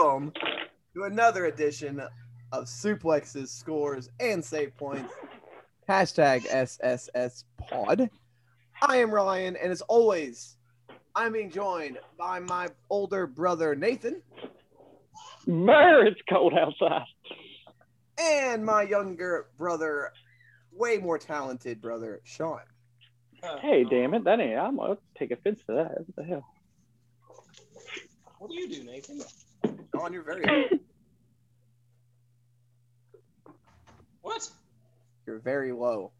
Ooh, welcome to another edition of Suplexes, Scores, and Save Points. Hashtag SSS Pod. I am Ryan, and as always, I'm being joined by my older brother Nathan Brr, it's cold outside. and my younger brother, way more talented brother Sean. Hey, damn it, that ain't. I'm gonna take offense to that. What the hell? What do you do, Nathan? Sean, you're very, What? you're very low.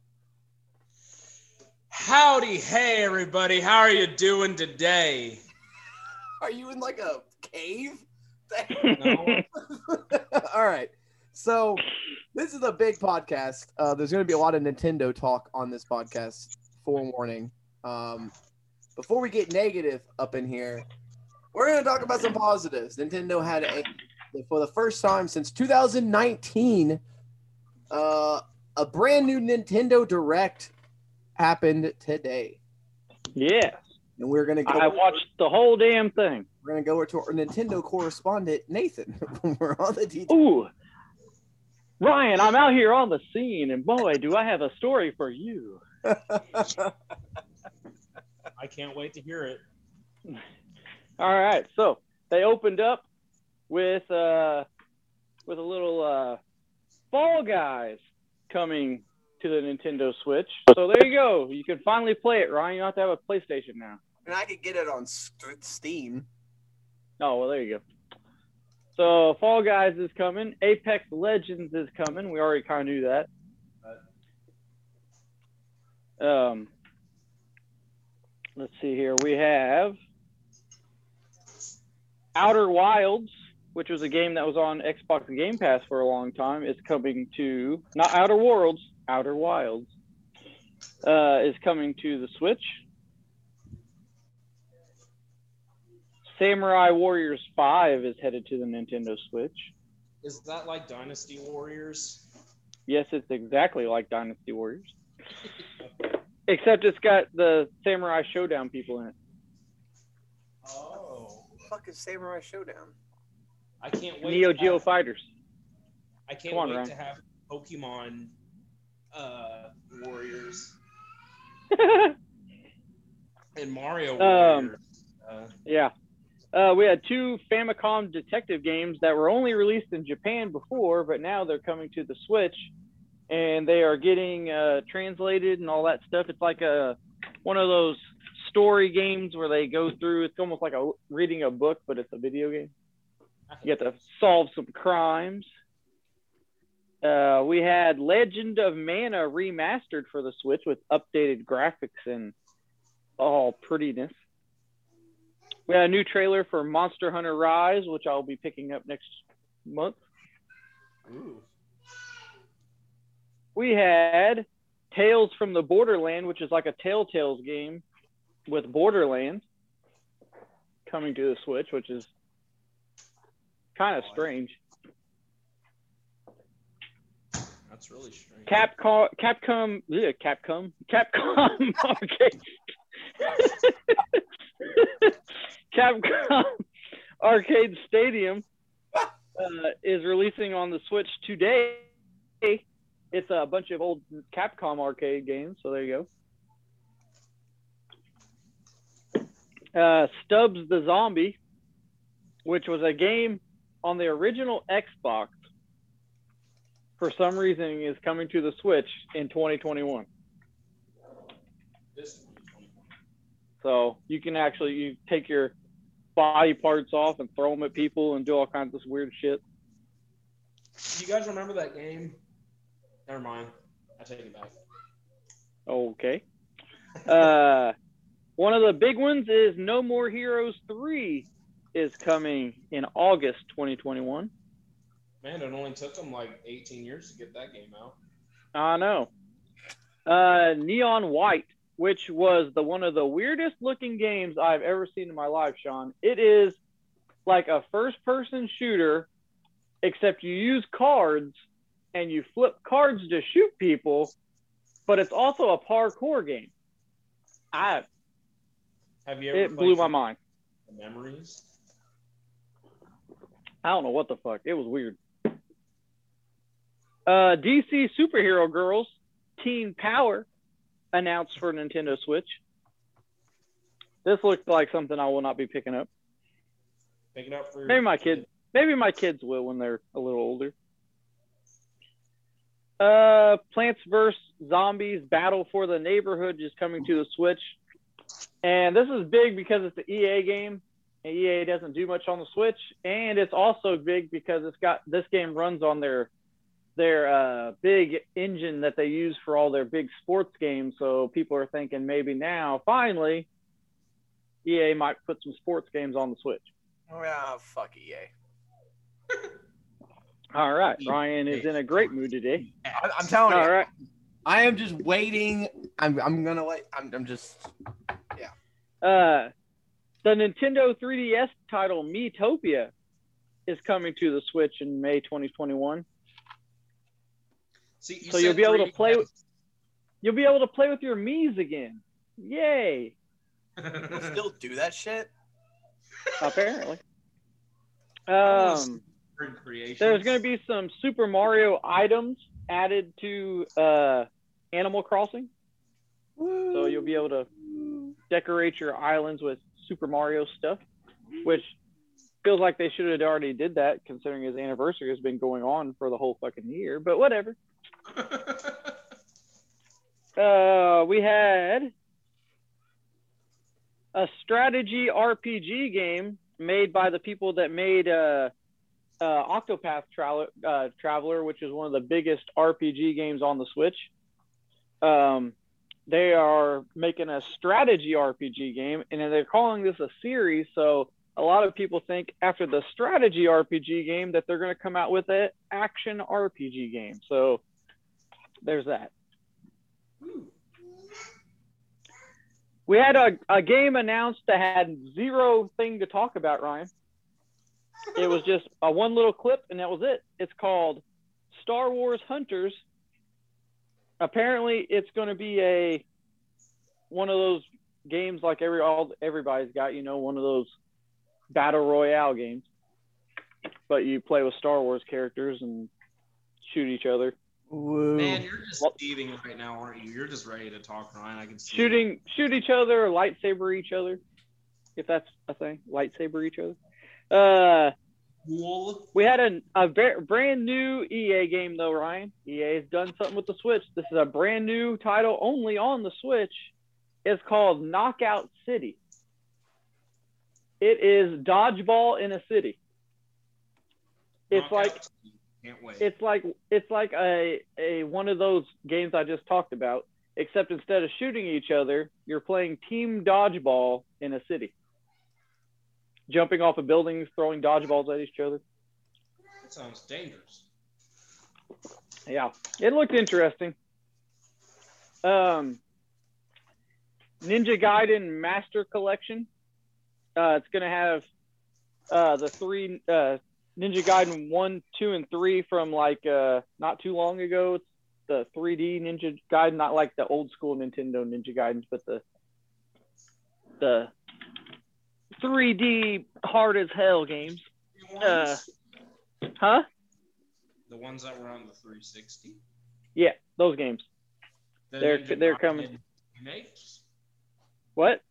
Howdy, hey everybody. How are you doing today? Are you in like a cave? No. All right. So this is a big podcast. Uh, there's going to be a lot of Nintendo talk on this podcast. Forewarning. Um, before we get negative up in here, we're going to talk about some positives. Nintendo had a for the first time since 2019, uh, a brand new Nintendo Direct happened today, Yeah, and we're going to go. I watched the whole damn thing. We're going to go over to our Nintendo correspondent Nathan. we're on the details. Ooh, Ryan, I'm out here on the scene, and boy, do I have a story for you. I can't wait to hear it. All right, so they opened up with uh with a little uh Fall Guys coming to the Nintendo Switch. So there you go. You can finally play it, Ryan. You don't have to have a PlayStation now. and I could get it on Steam. Oh well, there you go. So Fall Guys is coming. Apex Legends is coming. We already kind of knew that. Um, let's see here. We have Outer Wilds, which was a game that was on Xbox and Game Pass for a long time. Is coming to not Outer Worlds, Outer Wilds. Uh, is coming to the Switch. Samurai Warriors 5 is headed to the Nintendo Switch. Is that like Dynasty Warriors? Yes, it's exactly like Dynasty Warriors. Except it's got the Samurai Shodown people in it. Fuck is Samurai Shodown? I can't wait. Neo Geo have- Fighters. I can't on, wait Ryan. to have Pokemon uh, Warriors and Mario Um, Warriors. uh, yeah. Uh, we had two Famicom detective games that were only released in Japan before, but now they're coming to the Switch, and they are getting uh, translated and all that stuff. It's like a one of those story games where they go through. It's almost like a reading a book, but it's a video game. You have to solve some crimes. Uh, we had Legend of Mana remastered for the Switch with updated graphics and all prettiness. We had a new trailer for Monster Hunter Rise, which I'll be picking up next month. Ooh. We had Tales from the Borderland, which is like a Telltale's game with Borderlands coming to the Switch, which is kind of strange. That's really strange. Capcom, Capcom, yeah, Capcom, Capcom arcade, Capcom Arcade Stadium uh, is releasing on the Switch today. It's a bunch of old Capcom arcade games, so there you go. Uh, Stubbs the Zombie, which was a game on the original Xbox for some reason is coming to the Switch in 2021. This- So you can actually you take your body parts off and throw them at people and do all kinds of weird shit. Do you guys remember that game? Never mind. I take it back. Okay. Uh, one of the big ones is No More Heroes 3 is coming in August 2021. Man, it only took them like 18 years to get that game out. I know. Uh, Neon White, which was the one of the weirdest looking games I've ever seen in my life, Sean. It is like a first person shooter, except you use cards and you flip cards to shoot people, but it's also a parkour game. I Have you ever it blew my mind. Memories. I don't know what the fuck. It was weird. Uh, DC Superhero Girls Teen Power announced for Nintendo Switch. This looked like something I will not be picking up. Picking up for Maybe my kids. Maybe my kids will when they're a little older. Uh, Plants vs Zombies Battle for the Neighborhood is coming to the Switch, and this is big because it's an EA game. And EA doesn't do much on the Switch, and it's also big because it's got this game runs on their their uh, big engine that they use for all their big sports games. So people are thinking maybe now, finally, EA might put some sports games on the Switch. Ah, fuck EA. All right, Ryan is in a great mood today. I'm telling you, All right. I am just waiting. I'm, I'm gonna let. I'm, I'm just. Yeah. Uh, the Nintendo 3DS title Miitopia is coming to the Switch in May 2021. See, you So you'll said be able to play with- You'll be able to play with your Mii's again. Yay! People still do that shit. Apparently. Um, there's going to be some Super Mario items added to uh, Animal Crossing, so you'll be able to decorate your islands with Super Mario stuff, which feels like they should have already did that considering his anniversary has been going on for the whole fucking year. But whatever. Uh, we had a strategy RPG game made by the people that made uh, uh, Octopath Tra- uh, Traveler, which is one of the biggest RPG games on the Switch. Um, they are making a strategy RPG game, and they're calling this a series. So a lot of people think after the strategy RPG game that they're going to come out with an action RPG game. So there's that. We had a, a game announced that had zero thing to talk about, Ryan. It was just a one little clip, and that was it. It's called Star Wars Hunters. Apparently, it's going to be a one of those games like every all everybody's got, you know, one of those battle royale games. But you play with Star Wars characters and shoot each other. Woo. Man, you're just Well- thieving right now, aren't you? You're just ready to talk, Ryan. I can see. shooting shoot each other or lightsaber each other if that's a thing lightsaber each other uh Cool. we had a, a brand new ea game though ryan ea has done something with the switch this is a brand new title only on the switch it's called knockout city it is dodgeball in a city it's Knockout like City. Can't wait. it's like it's like a, a one of those games I just talked about, except instead of shooting each other, you're playing team dodgeball in a city. Jumping off of buildings, throwing dodgeballs at each other. that sounds dangerous. Yeah, it looked interesting. Um, Ninja Gaiden Master Collection. Uh, it's gonna have uh, the three uh, Ninja Gaiden one, two, and three from like uh, not too long ago. It's the 3D Ninja Gaiden, not like the old school Nintendo Ninja Gaidens, but the the 3D hard as hell games. Uh, Huh? the ones that were on the 360. Yeah, those games. The They're- Ninja they're Gaiden coming. Remakes. What?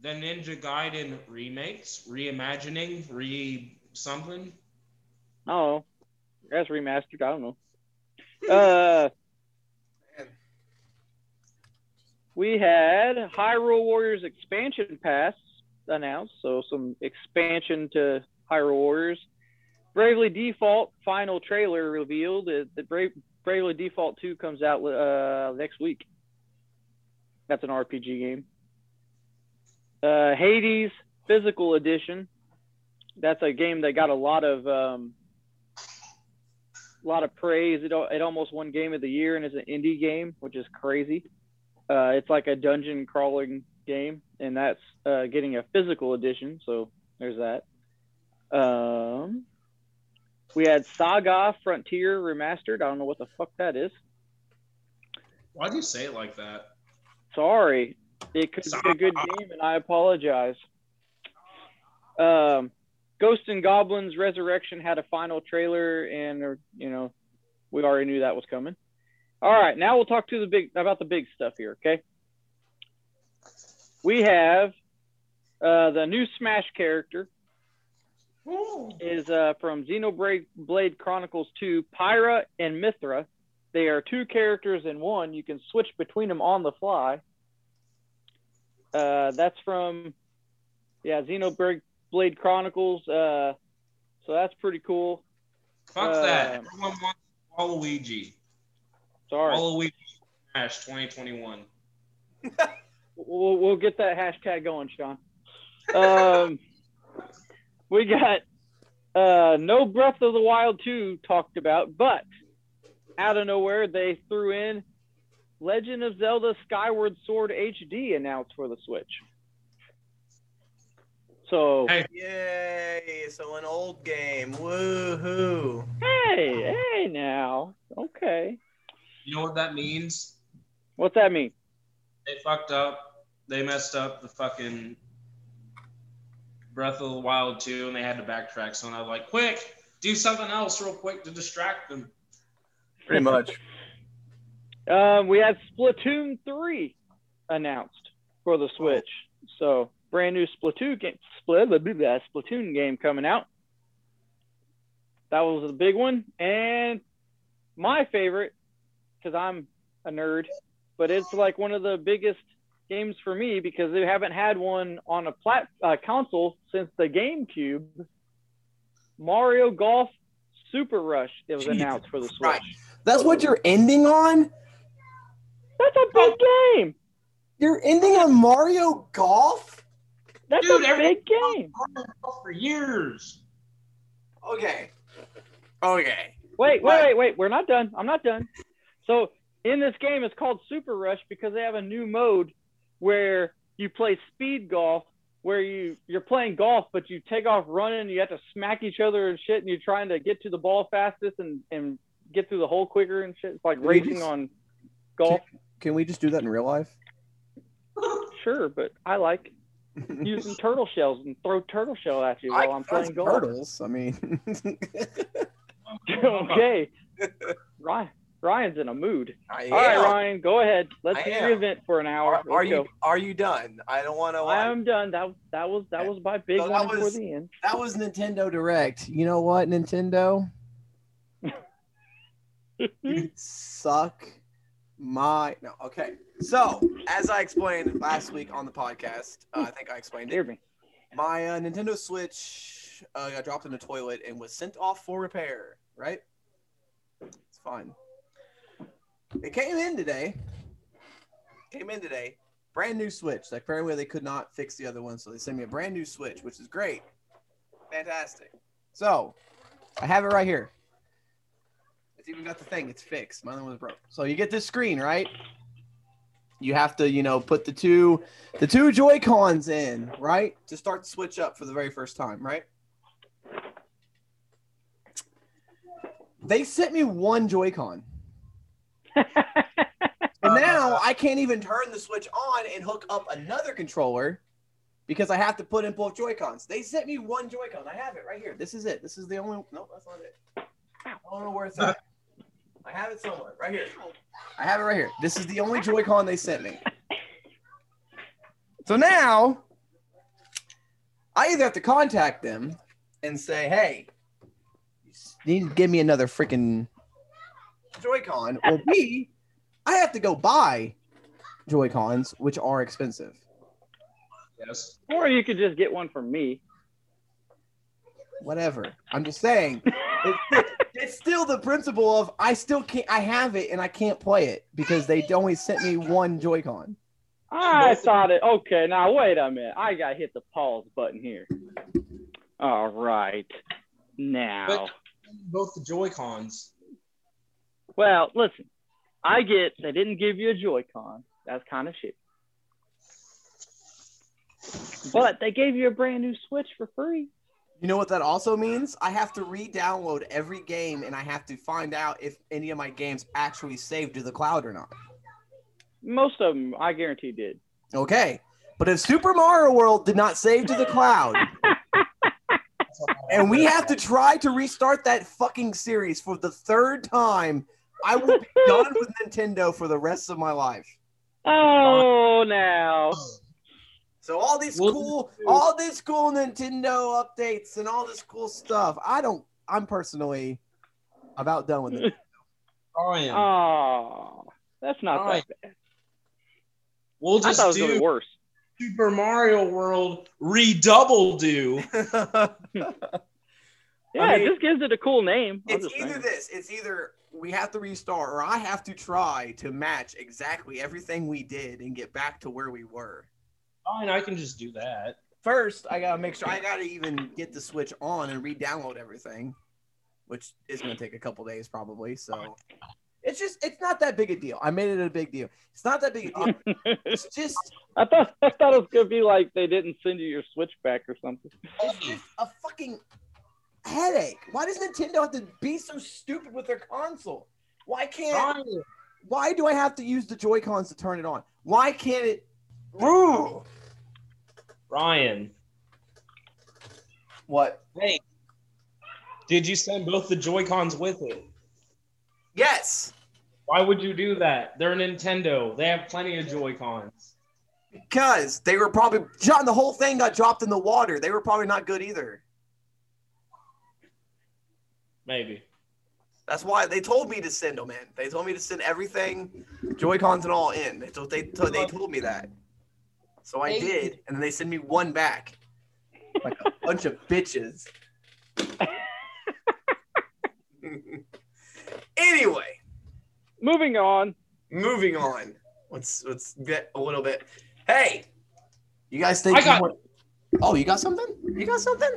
The Ninja Gaiden remakes, reimagining, re something. Oh, that's remastered. I don't know. Uh, we had Hyrule Warriors expansion pass announced, so some expansion to Hyrule Warriors. Bravely Default final trailer revealed. Uh, The Brave, Bravely Default 2 comes out uh, next week. That's an RPG game. Uh, Hades Physical Edition. That's a game that got a lot of um, a lot of praise. It, it almost won Game of the Year and is an indie game, which is crazy. Uh, it's like a dungeon crawling game, and that's uh, getting a physical edition. So there's that. Um, we had Saga Frontier Remastered. I don't know what the fuck that is. Why do you say it like that? Sorry. It could be a good game, and I apologize. Um, Ghost and Goblins Resurrection had a final trailer, and you know, we already knew that was coming. All right, now we'll talk to the big about the big stuff here. Okay, we have uh, the new Smash character is uh, from Xenoblade Blade Chronicles 2, Pyra and Mythra. They are two characters in one. You can switch between them on the fly. Uh, that's from, yeah, Xenoblade Blade Chronicles. Uh, so that's pretty cool. Fuck Uh, that. Everyone wants Waluigi. Sorry. Waluigi Smash 2021. We'll, we'll get that hashtag going, Sean. Um, we got uh, no Breath of the Wild 2 talked about, but out of nowhere, they threw in Legend of Zelda Skyward Sword HD announced for the Switch. So, Hey. Yay! So an old game. Woohoo! hey, hey now. Okay. You know what that means? What's that mean? They fucked up. They messed up the fucking Breath of the Wild 2 and they had to backtrack. So I was like, quick, do something else real quick to distract them. Pretty much. Um, we had Splatoon 3 announced for the Switch. So, brand new Splatoon game, Splatoon game coming out. That was the big one. And my favorite, because I'm a nerd, but it's like one of the biggest games for me because they haven't had one on a plat uh, console since the GameCube. Mario Golf Super Rush it was Jesus announced for the Switch. Christ. That's what you're ending on? That's a big game. You're ending on Mario Golf? That's Dude, a big game. For years. Okay. Okay. Wait, wait, wait, wait. We're not done. I'm not done. So in this game, it's called Super Rush because they have a new mode where you play speed golf, where you you're playing golf, but you take off running. You have to smack each other and shit, and you're trying to get to the ball fastest and and get through the hole quicker and shit. It's like we racing just- on golf. Can we just do that in real life? Sure, but I like using turtle shells and throw turtle shell at you while I'm playing golf. turtles. I mean, okay. Ryan, Ryan's in a mood. I All right, am. Ryan, go ahead. Let's do your event for an hour. Are, are you go. are you done? I don't want to. I'm done. That that was that was my big So one was- for the end. That was Nintendo Direct. You know what, Nintendo? You suck my no. Okay, so as I explained last week on the podcast, uh, I think I explained it. Hear me. My uh, Nintendo Switch uh, got dropped in the toilet and was sent off for repair. Right? It's fine. It came in today. Came in today. Brand new Switch. Like apparently they could not fix the other one, so they sent me a brand new Switch, which is great. Fantastic. So I have it right here. It's even got the thing. It's fixed. My other one was broke. So you get this screen, right? You have to, you know, put the two, the two Joy Cons in, right, to start the switch up for the very first time, right? They sent me one Joy-Con. And uh-huh. now I can't even turn the switch on and hook up another controller because I have to put in both Joy Cons. They sent me one Joy Con. I have it right here. This is it. This is the only. No, that's not it. I don't know where it's at. I have it somewhere. Right here. I have it right here. This is the only Joy Con they sent me. So now I either have to contact them and say, hey, you need to give me another freaking Joy Con, or B, I have to go buy Joy Cons, which are expensive. Yes. or you could just get one from me. Whatever. I'm just saying. It's, it's still the principle of I still can't. I have it and I can't play it because they only sent me one Joy-Con. I thought it. Okay, now wait a minute. I got to hit the pause button here. All right. Now, But- Both the Joy Cons. Well, listen. I get they didn't give you a Joy-Con. That's kind of shit. But they gave you a brand new Switch for free. You know what that also means? I have to re-download every game and I have to find out if any of my games actually saved to the cloud or not. Most of them, I guarantee, did. Okay. But if Super Mario World did not save to the cloud, and we have to try to restart that fucking series for the third time, I will be done with Nintendo for the rest of my life. Oh, now. So all these We'll cool, do- all this cool Nintendo updates and all this cool stuff. I don't. I'm personally about done with it. Ryan, Oh, that's not Alright. that bad. we'll I just thought it was do worse. Super Mario World redouble do. Yeah, I mean, it just gives it a cool name. I'm it's either saying. this. It's either we have to restart, or I have to try to match exactly everything we did and get back to where we were. Fine, I can just do that. First, I gotta make sure I gotta even get the Switch on and re-download everything, which is gonna take a couple days probably. So it's just it's not that big a deal. I made it a big deal. It's not that big a deal. It's just I thought I thought it was going to be like they didn't send you your Switch back or something. it's just a fucking headache. Why does Nintendo have to be so stupid with their console? Why can't why do I have to use the Joy Cons to turn it on? Why can't it? Ooh. Ryan, What? hey, did you send both the Joy Cons with it? Yes, Why would you do that? They're Nintendo. They have plenty of Joy Cons. because they were probably John. The whole thing got dropped in the water. They were probably not good either. Maybe. That's why they told me to send them in. They told me to send everything, Joy Cons and all in. They told they told, they told me that. So I did, and then they sent me one back, like a bunch of bitches. anyway, Moving on. moving on. Let's let's get a little bit. Hey, you guys think? I you got- want- oh, you got something? You got something?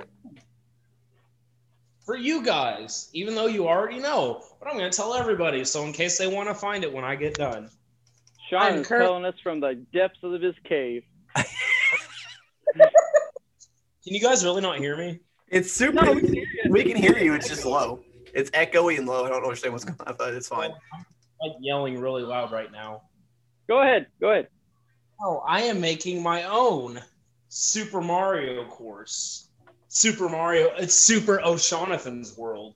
For you guys, even though you already know, but I'm going to tell everybody so in case they want to find it when I get done. Sean I'm is cur- telling us from the depths of his cave. Can you guys really not hear me? It's super. No, we can hear you. we can hear you. It's just low. It's echoey and low. I don't understand what's going on, but it's fine. I'm like yelling really loud right now. Go ahead. Go ahead. Oh, I am making my own Super Mario course. Super Mario, it's Super O'Shaunathan's world.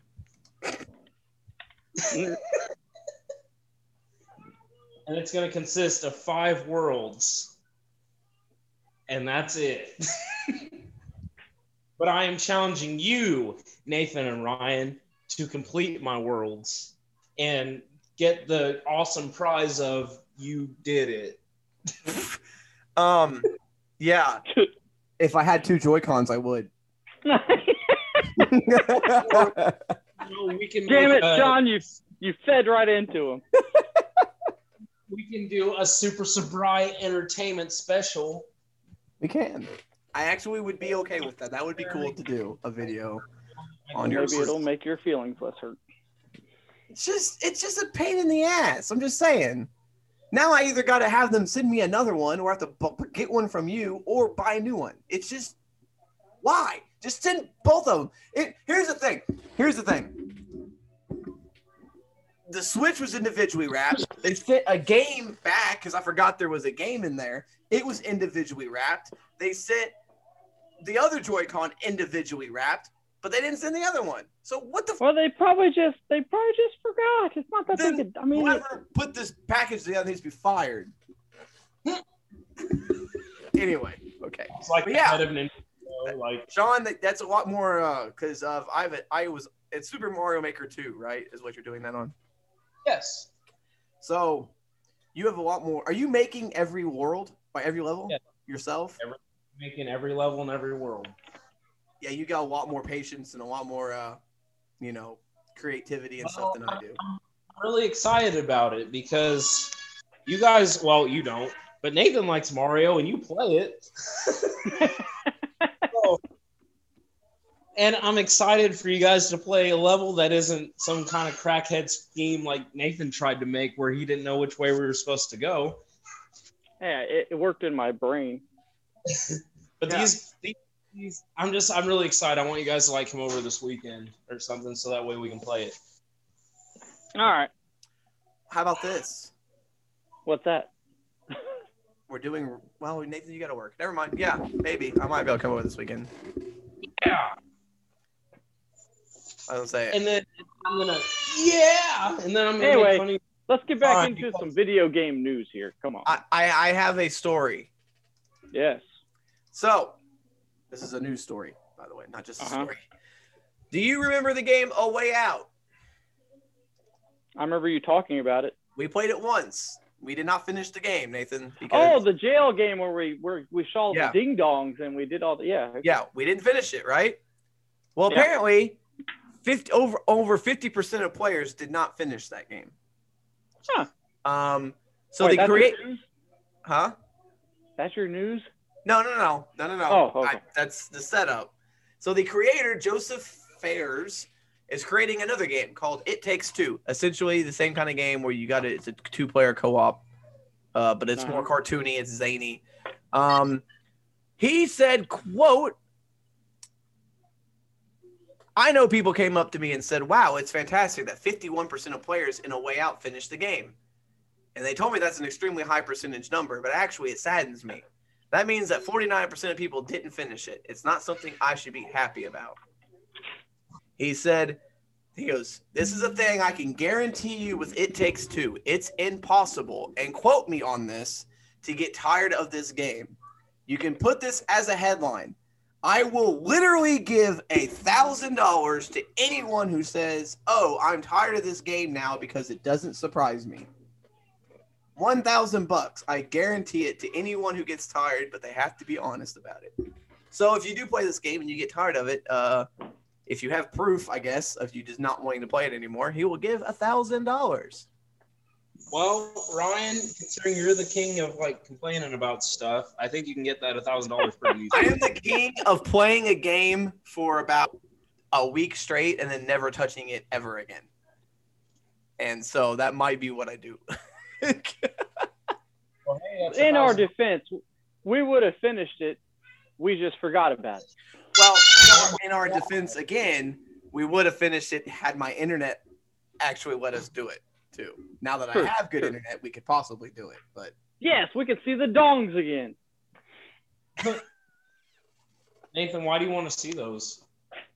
and it's going to consist of five worlds. And that's it. but I am challenging you, Nathan and Ryan, to complete my worlds and get the awesome prize of you did it. Um, yeah. if I had two Joy Cons, I would. No, we can Damn it, a- John! You you fed right into him. We can do a Super Sobriety Entertainment special. we can. I actually would be okay with that. That would be cool to do a video on your. Maybe it'll make your feelings less hurt. It's just it's just a pain in the ass. I'm just saying. Now I either got to have them send me another one, or I have to bu- get one from you, or buy a new one. It's just why? Just send both of them. It, here's the thing. Here's the thing. The Switch was individually wrapped. They sent a game back because I forgot there was a game in there. It was individually wrapped. They sent the other Joy-Con individually wrapped, but they didn't send the other one. So what the Well, they probably just they probably just forgot. It's not that Then big. a- I mean, whoever put this package together needs to be fired. anyway, okay, It's like But the yeah. head of Nintendo, like Sean, that, that's a lot more because of I've I was it's Super Mario Maker 2, right? Is what you're doing that on. yes, So you have a lot more. Are you making every world by every level Yeah. yourself? making every level in every world. Yeah, you got a lot more patience and a lot more, uh, you know, creativity and stuff than I do. I'm really excited about it because you guys, well, you don't, but Nathan likes Mario and you play it. So- and I'm excited for you guys to play a level that isn't some kind of crackhead scheme like Nathan tried to make where he didn't know which way we were supposed to go. yeah, it, it worked in my brain. But Yeah. these, these, these, I'm just, I'm really excited. I want you guys to like come over this weekend or something so that way we can play it. All right, How about this? what's that? We're doing well, Nathan. You got to work. Never mind. Yeah, maybe I might be able to come over this weekend. Yeah. I don't say it. and then I'm gonna yeah, and then I'm gonna Anyway. make fun Let's get back All right, into because- some video game news here. Come on. I, I I have a story. yes. So, this is a news story, by the way, not just a Uh-huh. story. Do you remember the game A Way Out? I remember you talking about it. We played it once. We did not finish the game, Nathan. Because... Oh, Because, the jail game where we where we saw Yeah. the ding dongs and we did all the yeah. yeah, we didn't finish it, right? Well, Yeah. apparently, 50 over over 50% of players did not finish that game. Huh. Um so Wait, they create huh? That's your news? No, no, no, no, no, no. Oh, okay. I- that's the setup. So the creator Josef Fares is creating another game called It Takes Two. Essentially, the same kind of game where you got it. It's a two-player co-op, uh, but it's more Uh-huh. cartoony. It's zany. Um, he said, "quote." I know people came up to me and said, "Wow, it's fantastic that 51% of players in a way out finished the game." And they told me that's an extremely high percentage number, but actually it saddens me. That means that 49% of people didn't finish it. It's not something I should be happy about. He said, he goes, This is a thing I can guarantee you with It Takes Two. It's impossible, and quote me on this, to get tired of this game. You can put this as a headline. I will literally give a thousand dollars to anyone who says, Oh, I'm tired of this game now because it doesn't surprise me. One thousand bucks. I guarantee it to anyone who gets tired, but they have to be honest about it. So if you do play this game and you get tired of it, uh, if you have proof, I guess, of you just not wanting to play it anymore, he will give a thousand dollars. Well, Ryan, considering you're the king of like complaining about stuff, I think you can get that a thousand dollars pretty easy. I am the king of playing a game for about a week straight and then never touching it ever again. And so that might be what I do. Well, hey, In our defense, we would have finished it. We just forgot about it. well, in our defense, again, we would have finished it had my internet actually let us do it too. Now that I have good true. internet, we could possibly do it. But Yes, we could see the dongs again. Nathan, why do you want to see those?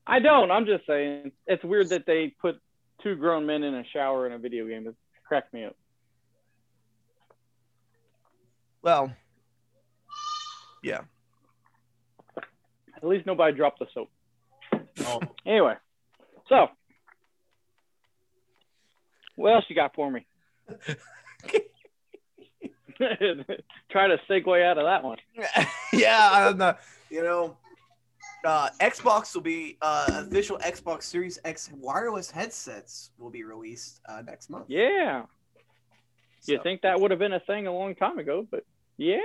I don't. I'm just saying. It's weird that they put two grown men in a shower in a video game. It cracked me up. well, yeah. At least nobody dropped the soap. Oh, Anyway, so what else you got for me? Try to segue out of that one. yeah, I don't know. You know, uh, Xbox will be uh, official Xbox Series X wireless headsets will be released uh, next month. Yeah, you think that would have been a thing a long time ago, but yeah,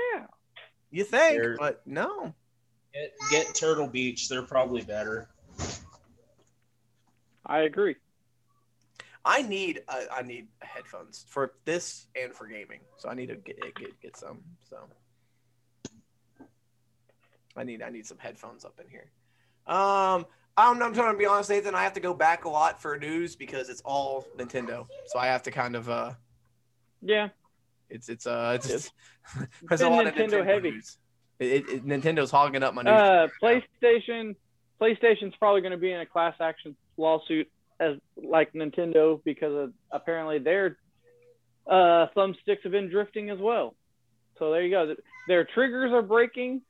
You think, They're- but no. get, get Turtle Beach. They're probably better. I agree. I need uh, I need headphones for this and for gaming, so I need to get get get some. So I need I need some headphones up in here. Um, I'm, I'm trying to be honest, Nathan. I have to go back a lot for news because it's all Nintendo, so I have to kind of uh, Yeah, it's it's uh, it's, It's there's a lot of Nintendo Nintendo heavy. news. It, it- Nintendo's hogging up my news. uh, PlayStation. PlayStation's probably going to be in a class action lawsuit as like Nintendo because of, apparently their uh, thumbsticks have been drifting as well. So there you go. Their triggers are breaking,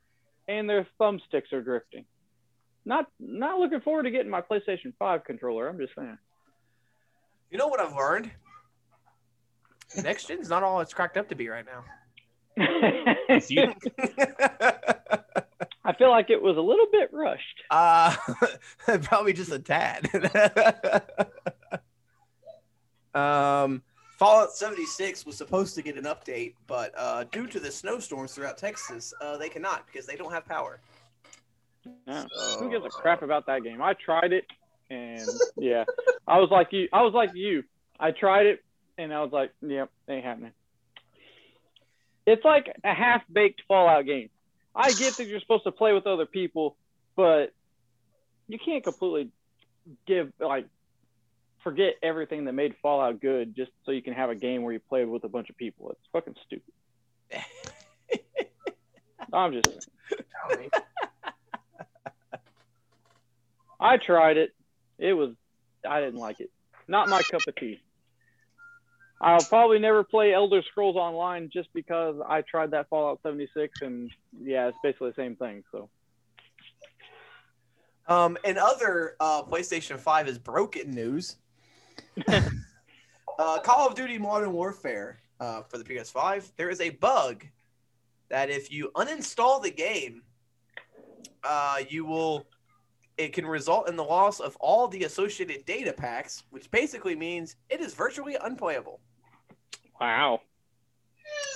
and their thumbsticks are drifting. Not not looking forward to getting my PlayStation Five controller. I'm just saying. You know what I've learned? Next gen's not all it's cracked up to be right now. I feel like it was a little bit rushed. Uh, probably just a tad. um, Fallout 76 was supposed to get an update, but uh, due to the snowstorms throughout Texas, uh, they cannot because they don't have power. Yeah. So- Who gives a crap about that game? I tried it, and yeah, I was like you. I was like you. I tried it, and I was like, "Yep, ain't happening." It's like a half-baked Fallout game. I get that you're supposed to play with other people, but you can't completely give like forget everything that made Fallout good just so you can have a game where you play with a bunch of people. It's fucking stupid. I'm just I tried it. It was I didn't like it. Not my cup of tea. I'll probably never play Elder Scrolls Online just because I tried that Fallout 76 and yeah, it's basically the same thing. So Um, and other uh, PlayStation 5 is broken news. uh, Call of Duty Modern Warfare uh, for the PS5, there is a bug that if you uninstall the game, uh, you will. It can result in the loss of all the associated data packs, which basically means it is virtually unplayable. Wow.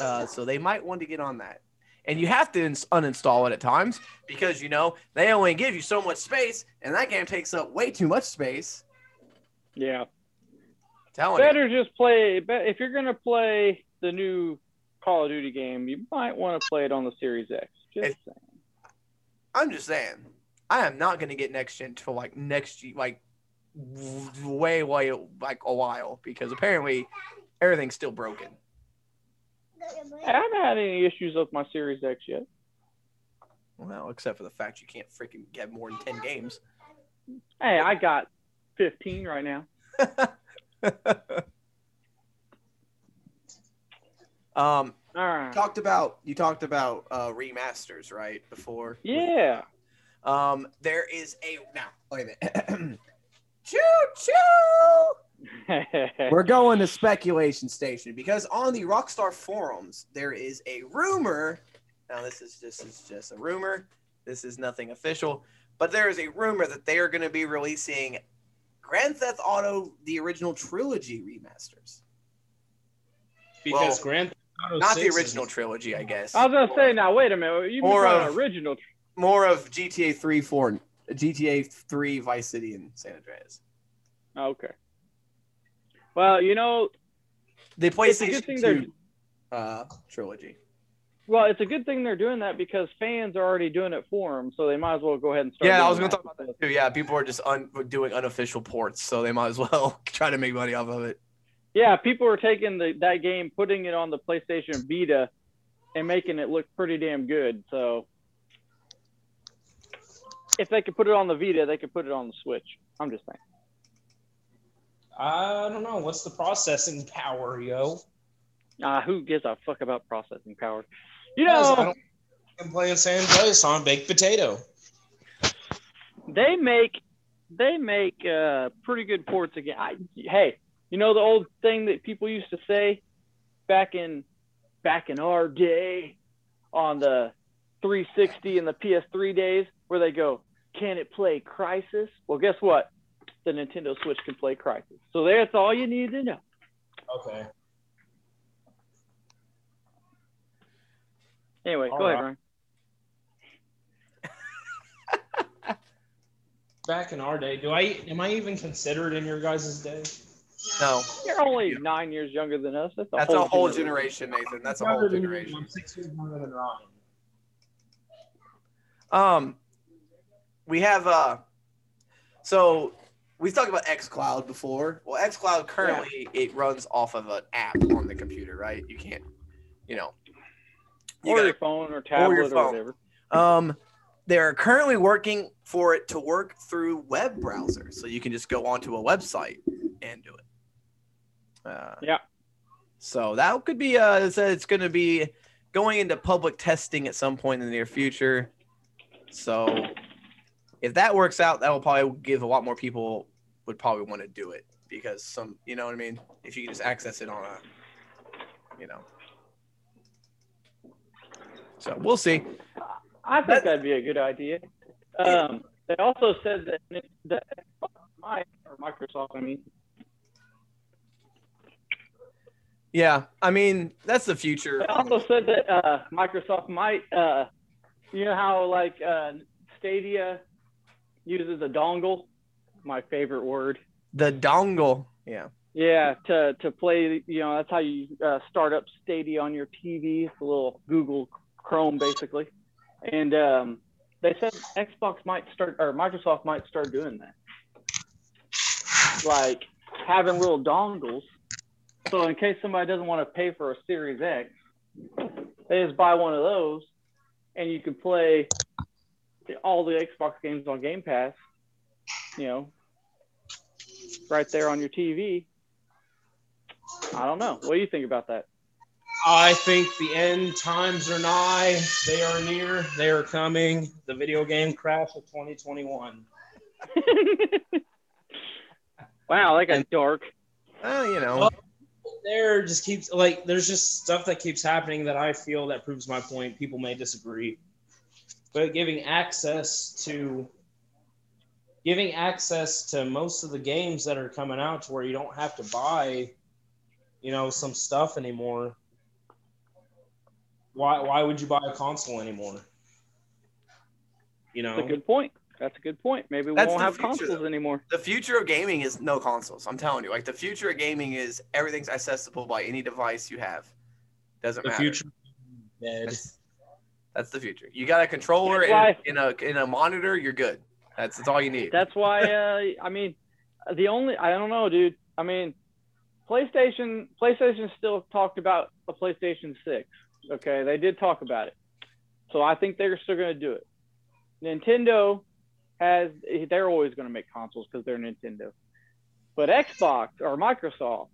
Uh, so they might want to get on that. And you have to ins- uninstall it at times because you know they only give you so much space, and that game takes up way too much space. Yeah. Telling you. Better just play. If you're gonna play the new Call of Duty game, you might want to play it on the Series X. Just If- saying. I'm just saying, I am not going to get next gen till like next ye- like way way like a while because apparently everything's still broken. I haven't had any issues with my Series X yet. Well, except for the fact you can't freaking get more than ten games. Hey, I got 15 right now. um, All right. talked about you talked about uh, remasters right before. Yeah. Um, there is a now. Wait a minute. choo choo. We're going to speculation station because on the Rockstar forums there is a rumor. Now this is this is just a rumor. This is nothing official, but there is a rumor that they are going to be releasing Grand Theft Auto: The Original Trilogy remasters. Because Well, Grand Theft Auto Not the original is- trilogy, I guess. I was gonna say now. Wait a minute. You More of- original? More of GTA 3, 4, GTA 3, Vice City, and San Andreas. Okay. Well, you know, The it's a good PlayStation thing they're 2 uh, trilogy. well, it's a good thing they're doing that because fans are already doing it for them, so they might as well go ahead and start. Yeah, I was going to talk about that too. Yeah, people are just un- doing unofficial ports, so they might as well try to make money off of it. Yeah, people are taking the that game, putting it on the PlayStation Vita, and making it look pretty damn good. So, if they could put it on the Vita, they could put it on the Switch. I'm just saying. I don't know. What's the processing power, yo? Uh, who gives a fuck about processing power? You I know, I'm playing San Andreas on baked potato. they make they make uh, pretty good ports again. I, hey, you know the old thing that people used to say back in back in our day on the 360 and the PS3 days, where they go, "Can it play Crysis?" Well, guess what? The Nintendo Switch can play Crysis. So that's all you need to know. Okay. Anyway, All go ahead, right. Ryan. Back in our day, do I am I even considered in your guys' day? No, You're only nine years younger than us. That's a that's whole, a whole generation, Nathan. That's a whole Younger than generation. I'm six years younger than Ryan. Um, we have uh, so we've talked about XCloud before. Well, XCloud currently it runs off of an app on the computer, right? You can't, you know, you Or gotta- your phone or tablet or, phone. whatever. Um, they're currently working for it to work through web browser, so you can just go onto a website and do it. Uh, Yeah. So that could be. Uh, it's going to be going into public testing at some point in the near future. So if that works out, that will probably give a lot more people would probably want to do it because some, you know what I mean. If you can just access it on a, you know. So we'll see. I think That- that'd be a good idea. Um, they also said that that Mike or Microsoft, I mean, Yeah, I mean that's the future. they also said that uh, Microsoft might, uh, you know how like uh, Stadia uses a dongle, my favorite word. The dongle. Yeah. Yeah, to to play, you know, that's how you uh, start up Stadia on your TV. It's a little Google Chrome, basically. And um, they said Xbox might start, or Microsoft might start doing that, like having little dongles. So in case somebody doesn't want to pay for a Series X, they just buy one of those, and you can play all the Xbox games on Game Pass. You know, right there on your TV. I don't know. What do you think about that? I think the end times are nigh. They are near. They are coming. The video game crash of 2021. wow, that got dark. Oh, you know. Well, there just keeps like there's just stuff that keeps happening that I feel that proves my point. People may disagree, but giving access to giving access to most of the games that are coming out to where you don't have to buy, you know, some stuff anymore. Why why would you buy a console anymore? You know, That's a good point. That's a good point. Maybe we That's won't have future, consoles though. anymore. the future of gaming is no consoles. I'm telling you. Like the future of gaming is everything's accessible by any device you have. Doesn't the matter. future. Dead. That's, that's the future. You got a controller That's why- in, in a in a monitor, you're good. That's that's all you need. That's why. Uh, I mean, the only I don't know, dude. I mean, PlayStation PlayStation still talked about a PlayStation Six. Okay, they did talk about it, so I think they're still going to do it. Nintendo has they're always going to make consoles because they're Nintendo, but Xbox or Microsoft,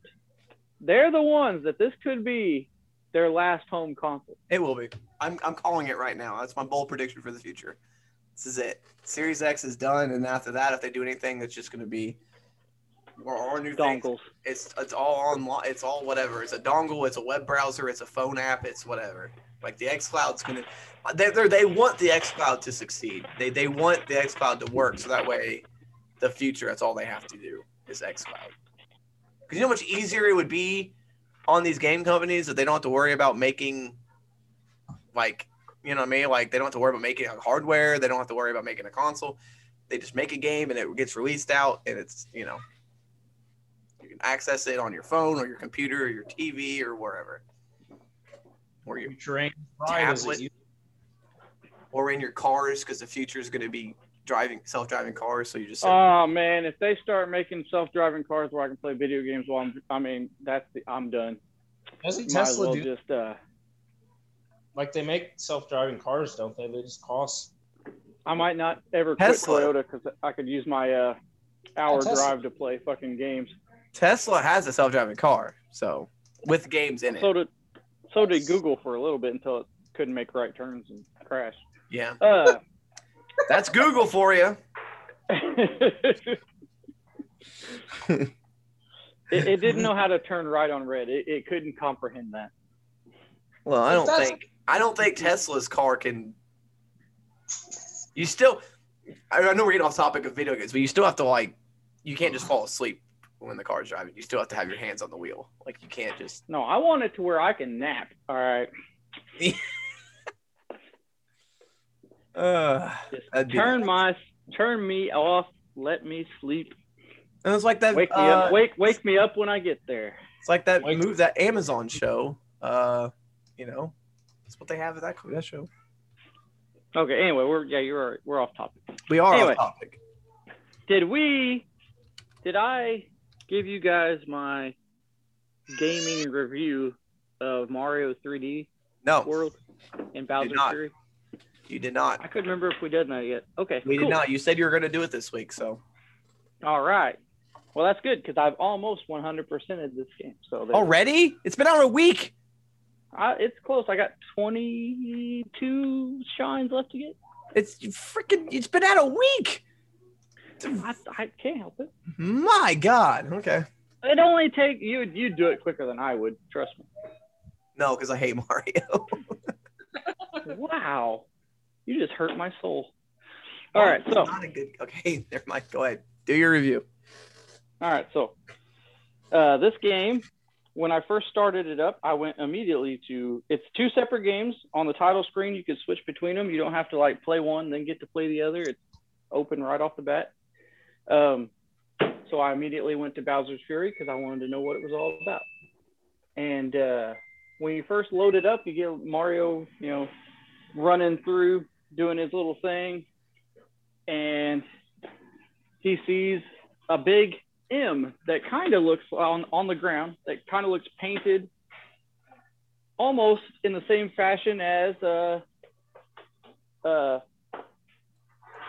they're the ones that this could be their last home console. It will be. I'm I'm calling it right now. That's my bold prediction for the future. This is it. Series X is done, and after that, if they do anything, it's just going to be or, or new things. Dongles. It's it's all online. It's all whatever. It's a dongle. It's a web browser. It's a phone app. It's whatever. Like the X Cloud's gonna. They they they want the X Cloud to succeed. They they want the X Cloud to work. So that way, the future. That's all they have to do is X Cloud. Because you know how much easier it would be on these game companies that they don't have to worry about making like you know what I mean? Like they don't have to worry about making a hardware. They don't have to worry about making a console. They just make a game and it gets released out and it's you know you can access it on your phone or your computer or your TV or wherever. Or your future ain't bright as it Tablet. used- or in your cars because the future is going to be driving self-driving cars. So you just Oh man, if they start making self-driving cars where I can play video games while I'm, I mean, that's the, I'm done. Doesn't Tesla well do just uh, like they make self-driving cars, don't they? They just cost. I might not ever quit Tesla. Toyota because I could use my uh, hour Tesla. drive to play fucking games. Tesla has a self-driving car, so with games in it. So did so did Google for a little bit until it couldn't make right turns and crashed. yeah, Uh, that's Google for you. it, it didn't know how to turn right on red. It, it couldn't comprehend that. Well, I don't think I don't think Tesla's car can. You still, I I know we're getting off topic of video games, but you still have to like, you can't just fall asleep when the car's driving. You still have to have your hands on the wheel. Like you can't just. No, I want it to where I can nap. All right, Uh, just turn nice. my turn me off. Let me sleep. and it's like that. Wake me uh, up. Wake wake me up when I get there. It's like that Wake- move that Amazon show. Uh, you know, that's what they have at that that show. Okay. Anyway, we're yeah, you're we're off topic. We are Anyway. off topic. Did we? Did I give you guys my gaming review of Mario 3D No, World and Bowser. Fury? you did not. I couldn't remember if we did that yet. Okay. We cool. did not. You said you were going to do it this week, so All right. Well, that's good because I've almost 100% of this game. So already it's been out a week. I, it's close. I got 22 shines left to get. It's freaking. It's been out a week. I, I can't help it. My God. Okay. It only take you. You'd do it quicker than I would. Trust me. No, because I hate Mario. wow. You just hurt my soul. All right. So. not a good. Okay, never mind. Go ahead. Do your review. All right, so uh, this game, when I first started it up, I went immediately to. It's two separate games on the title screen. You can switch between them. You don't have to like play one then get to play the other. It's open right off the bat. Um, so I immediately went to Bowser's Fury because I wanted to know what it was all about. And uh, when you first load it up, you get Mario, you know, running through doing his little thing, and he sees a big M that kind of looks on, on the ground, that kind of looks painted almost in the same fashion as uh, uh,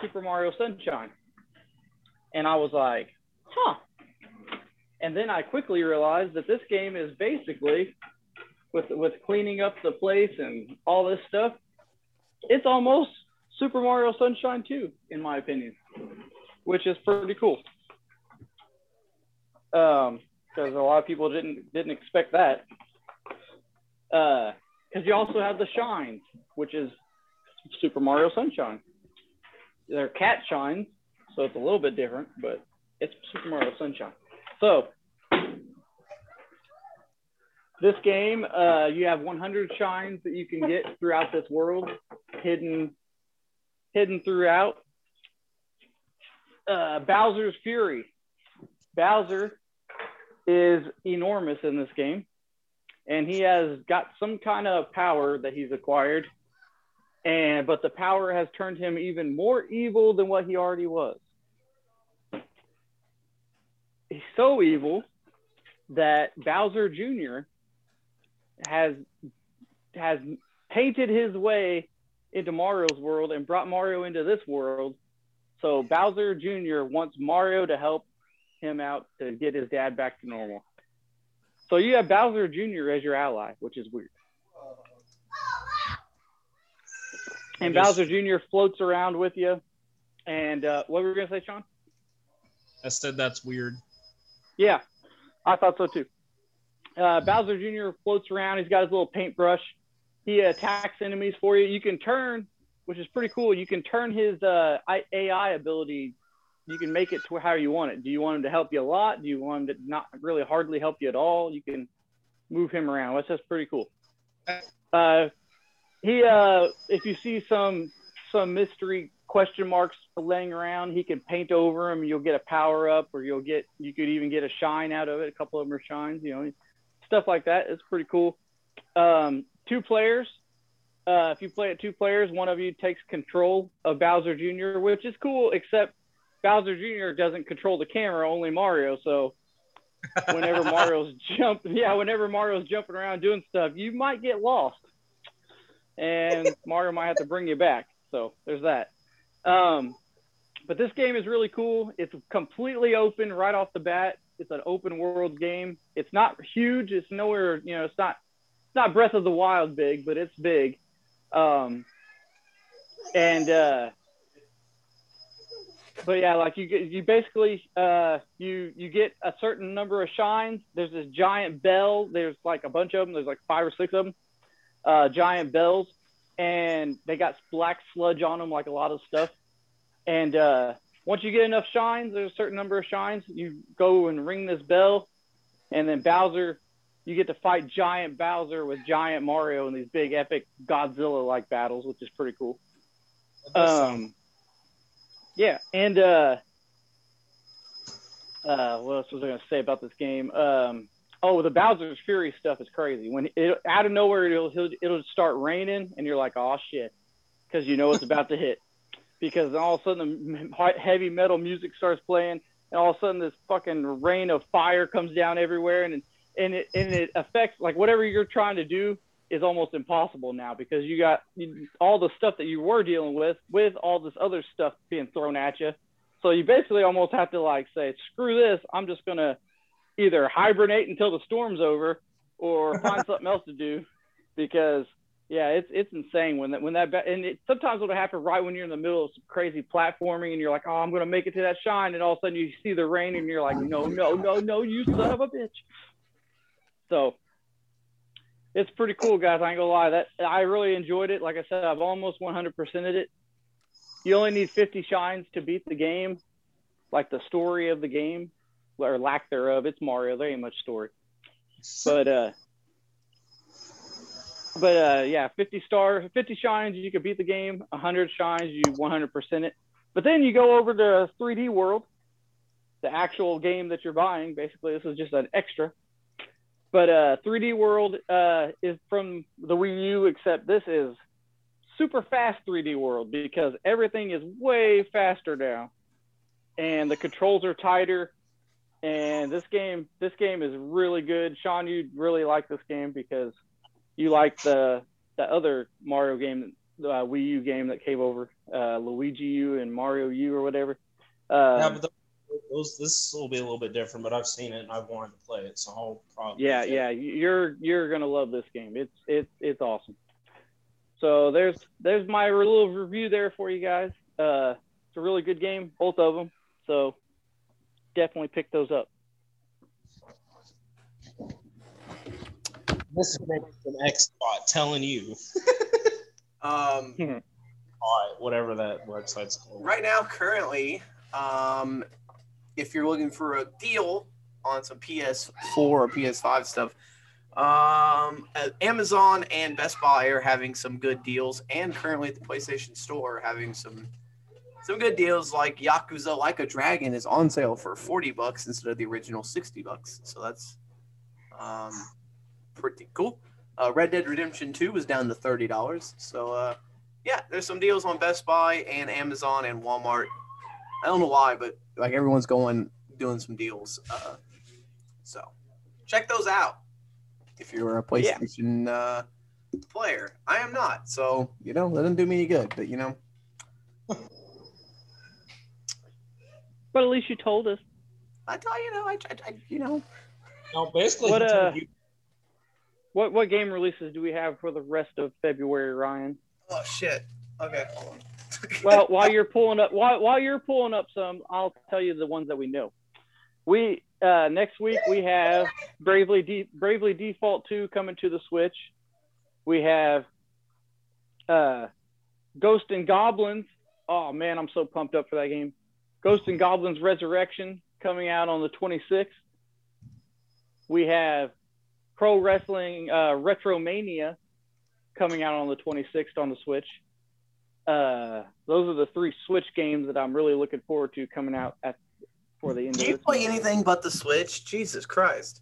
Super Mario Sunshine. And I was like, huh, And then I quickly realized that this game is basically with with cleaning up the place and all this stuff. It's almost Super Mario Sunshine 2, in my opinion, which is pretty cool. Um, because a lot of people didn't didn't expect that. Uh, because you also have the shines, which is Super Mario Sunshine. They're cat shines, so it's a little bit different, but it's Super Mario Sunshine. So this game, uh, you have 100 shines that you can get throughout this world, hidden, hidden throughout. Uh, Bowser's Fury. Bowser is enormous in this game, and he has got some kind of power that he's acquired, and but the power has turned him even more evil than what he already was. He's so evil that Bowser Jr. has has painted his way into Mario's world and brought Mario into this world. So Bowser Jr. wants Mario to help him out to get his dad back to normal. So you have Bowser Jr. as your ally, which is weird. And Just- Bowser Jr. floats around with you. And uh, what were you gonna say, Sean? I said that's weird. Yeah, I thought so too. Uh, Bowser Jr. floats around. He's got his little paintbrush. He attacks enemies for you. You can turn, which is pretty cool. You can turn his uh, AI ability. You can make it to how you want it. Do you want him to help you a lot? Do you want him to not really hardly help you at all? You can move him around. That's just pretty cool. Uh, he, uh, if you see some some mystery question marks laying around, he can paint over them. You'll get a power up, or you'll get you could even get a shine out of it. A couple of them are shines, you know, stuff like that. It's pretty cool. Um, two players. Uh, if you play it two players, one of you takes control of Bowser Jr., which is cool, except Bowser Jr. doesn't control the camera, only Mario. So whenever Mario's jumping, yeah, whenever Mario's jumping around doing stuff, you might get lost, and Mario might have to bring you back. So there's that. Um, but this game is really cool. It's completely open right off the bat. It's an open world game. It's not huge. It's nowhere, you know, it's not it's not Breath of the Wild big, but it's big. Um, and uh, but yeah, like you get you basically uh, you you get a certain number of shines. There's this giant bell. There's like a bunch of them. There's like five or six of them. Uh, giant bells, and they got black sludge on them, like a lot of stuff. And uh, once you get enough shines, there's a certain number of shines. You go and ring this bell, and then Bowser, you get to fight giant Bowser with giant Mario in these big epic Godzilla-like battles, which is pretty cool. Um, yeah, and uh, uh, what else was I going to say about this game? Um, oh, the Bowser's Fury stuff is crazy. When it out of nowhere it'll it'll start raining, and you're like, oh shit, because you know it's about to hit. Because all of a sudden the heavy metal music starts playing, and all of a sudden this fucking rain of fire comes down everywhere, and and it and it affects like whatever you're trying to do is almost impossible now because you got all the stuff that you were dealing with with all this other stuff being thrown at you. So you basically almost have to like say, screw this, I'm just gonna either hibernate until the storm's over or find something else to do because yeah, it's it's insane when that when that and it sometimes it'll happen right when you're in the middle of some crazy platforming and you're like, oh, I'm gonna make it to that shine, and all of a sudden you see the rain and you're like, no, no, no, no, you son of a bitch. So it's pretty cool, guys. I ain't gonna lie. That I really enjoyed it. Like I said, I've almost 100 percented it. You only need 50 shines to beat the game, like the story of the game, or lack thereof. It's Mario. There ain't much story, but uh, but uh, yeah, 50 star, 50 shines, you could beat the game. 100 shines, you 100 percent it. But then you go over to 3D World, the actual game that you're buying. Basically, this is just an extra. But uh, 3D World uh, is from the Wii U, except this is super fast 3D World because everything is way faster now, and the controls are tighter. And this game, this game is really good. Sean, you really like this game because you like the the other Mario game, the uh, Wii U game that came over, uh, Luigi U and Mario U or whatever. Uh, yeah, those this will be a little bit different, but I've seen it and I've wanted to play it, so I'll probably. Yeah, get yeah, you're you're gonna love this game. It's it's it's awesome. So there's there's my little review there for you guys. Uh, it's a really good game, both of them. So definitely pick those up. This is an X spot telling you. Um, All right, whatever that website's called. right now, currently, um, if you're looking for a deal on some PS4 or PS5 stuff, um, uh, Amazon and Best Buy are having some good deals, and currently at the PlayStation Store having some some good deals. Like Yakuza Like a Dragon is on sale for forty bucks instead of the original sixty bucks, so that's um, pretty cool. Uh, Red Dead Redemption Two was down to thirty dollars, so uh, yeah, there's some deals on Best Buy and Amazon and Walmart. I don't know why, but like everyone's going doing some deals. Uh, so check those out if you're a Yeah. PlayStation uh, player. I am not, so you know, that doesn't do me any good. But you know, But at least you told us. I tell you know, I, I, I you know, No, basically, What, uh, you- What what game releases do we have for the rest of February, Ryan? oh shit. Okay, hold on. Well, while you're pulling up while while you're pulling up some, I'll tell you the ones that we know. We uh, next week we have Bravely De- Bravely Default 2 coming to the Switch. We have uh, Ghost and Goblins. Oh man, I'm so pumped up for that game. Ghost and Goblins Resurrection coming out on the 26th. We have Pro Wrestling uh, Retromania coming out on the 26th on the Switch. Uh, those are the three Switch games that I'm really looking forward to coming out at for the end Do you play month. anything but the Switch? Jesus Christ.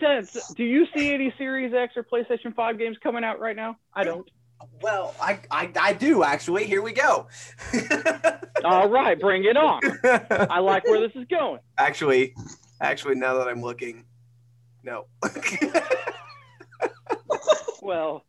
Tess, do you see any Series X or PlayStation 5 games coming out right now? I don't. Well, I, I, I do actually. Here we go. All right, bring it on. I like where this is going. actually, actually, now that I'm looking, no. Well,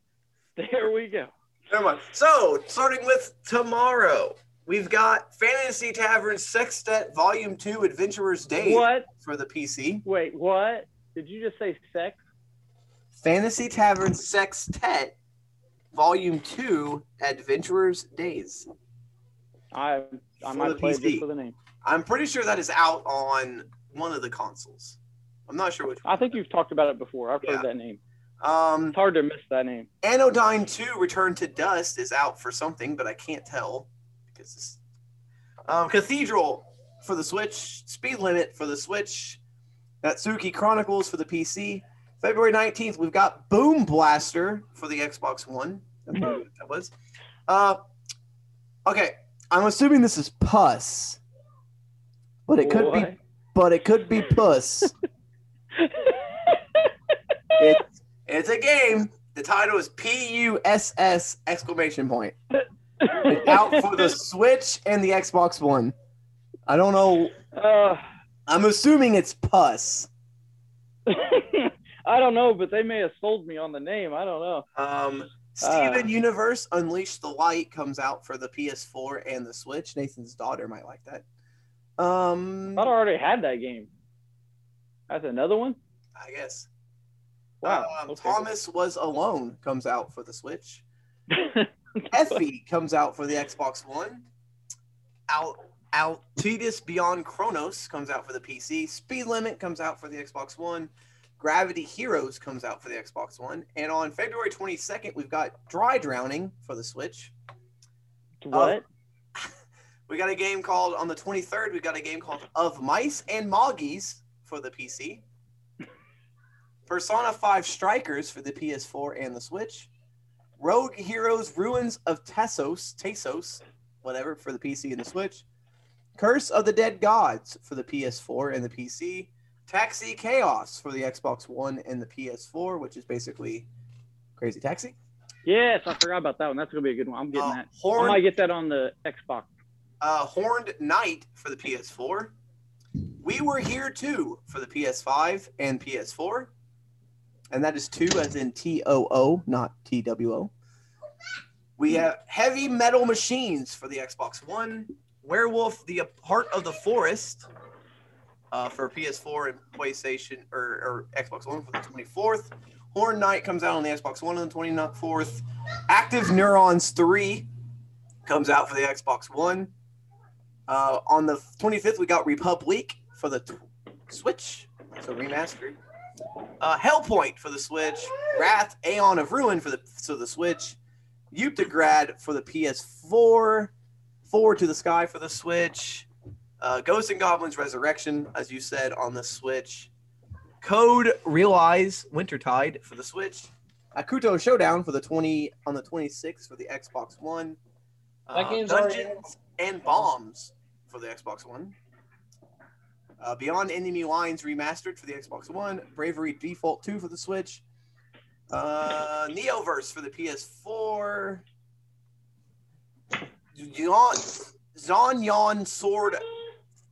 there we go. Never mind. So, starting with tomorrow, we've got Fantasy Tavern Sextet Volume 2 Adventurer's Day What? for the PC. Wait, what? Did you just say sex? Fantasy Tavern Sextet Volume 2 Adventurer's Days. I I might the play PC. just for the name. I'm pretty sure that is out on one of the consoles. I'm not sure which I think you've talked about it before. I've Yeah. heard that name. Um, It's hard to miss that name. Anodyne 2 Return to Dust is out for something, but I can't tell because it's, um, Cathedral for the Switch, Speed Limit for the Switch, Natsuki Chronicles for the PC. February 19th, we've got Boom Blaster for the Xbox One. I don't know what that was. Uh, okay, I'm assuming this is Puss, but it could be, but it could be Puss. it's, it's a game. The title is P U S S exclamation point. It's out for the Switch and the Xbox One. I don't know. Uh, I'm assuming it's Puss. I don't know, but they may have sold me on the name. I don't know. Um, Steven Uh. Universe Unleash the Light comes out for the PS4 and the Switch. Nathan's daughter might like that. Um, I thought I already had that game. That's another one. I guess. Wow. Um. Thomas Was Alone comes out for the Switch. Effie comes out for the Xbox One. Out Altitus Beyond Chronos comes out for the PC. Speed Limit comes out for the Xbox One. Gravity Heroes comes out for the Xbox One. And on February 22nd, we've got Dry Drowning for the Switch. what? We got a game called on the 23rd. We got a game called Of Mice and Moggies for the PC. Persona 5 Strikers for the PS4 and the Switch. Rogue Heroes Ruins of Tessos, Tesos, whatever, for the PC and the Switch. Curse of the Dead Gods for the PS4 and the PC. Taxi Chaos for the Xbox One and the PS4, which is basically Crazy Taxi. Yes, I forgot about that one. That's gonna be a good one. I'm getting Uh, that. I might get that on the Xbox. uh, Horned Knight for the PS4. We Were Here Too for the PS5 and PS4. And that is two as in T O O, not T W O. We have Heavy Metal Machines for the Xbox One. Werewolf: The Heart of the Forest uh, for PS4 and PlayStation or, or Xbox One for the 24th. Horn Knight comes out on the Xbox One on the 24th. Active Neurons 3 comes out for the Xbox One. Uh, on the 25th, we got Republic for the t- Switch, so remastered. Uh, Hellpoint for the Switch. Wrath Aeon of Ruin for the so the Switch. Upigrad for the PS4. Forward to the Sky for the Switch. Uh, Ghosts and Goblins Resurrection, as you said, on the Switch. Code Realize Wintertide for the Switch. Akuto Showdown for the 20 on the 26th for the Xbox One. That Uh, game's already- Dungeons and Bombs for the Xbox One. Uh, Beyond Enemy Lines remastered for the Xbox One. Bravely Default 2 for the Switch. Uh, Neoverse for the PS4. Yon, Zonyon Sword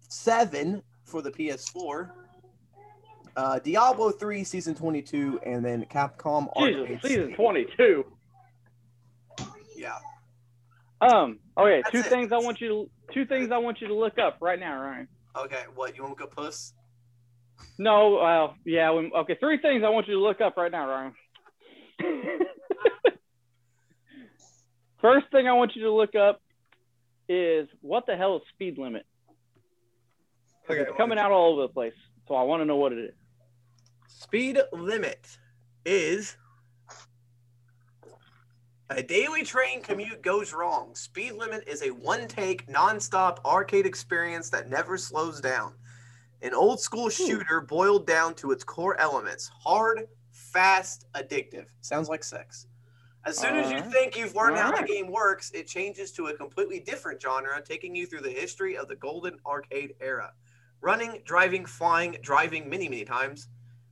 7 for the PS4. Uh, Diablo 3 Season 22, and then Capcom Jesus, Arcade season 22. Yeah. Um. Okay, That's two it. things I want you to two things I want you to look up right now, Ryan. Okay, what? You want to go puss? No, well, yeah. When, okay, three things I want you to look up right now, Ryan. First thing I want you to look up is what the hell is speed limit? Okay, it's coming out all over the place, so I want to know what it is. Speed limit is a daily train commute goes wrong. Speed limit is a one take, non-stop arcade experience that never slows down. An old school hmm. shooter boiled down to its core elements hard, fast, addictive. Sounds like sex. As soon as you think you've learned how the game works, it changes to a completely different genre, taking you through the history of the golden arcade era. Running, driving, flying, driving many, many times.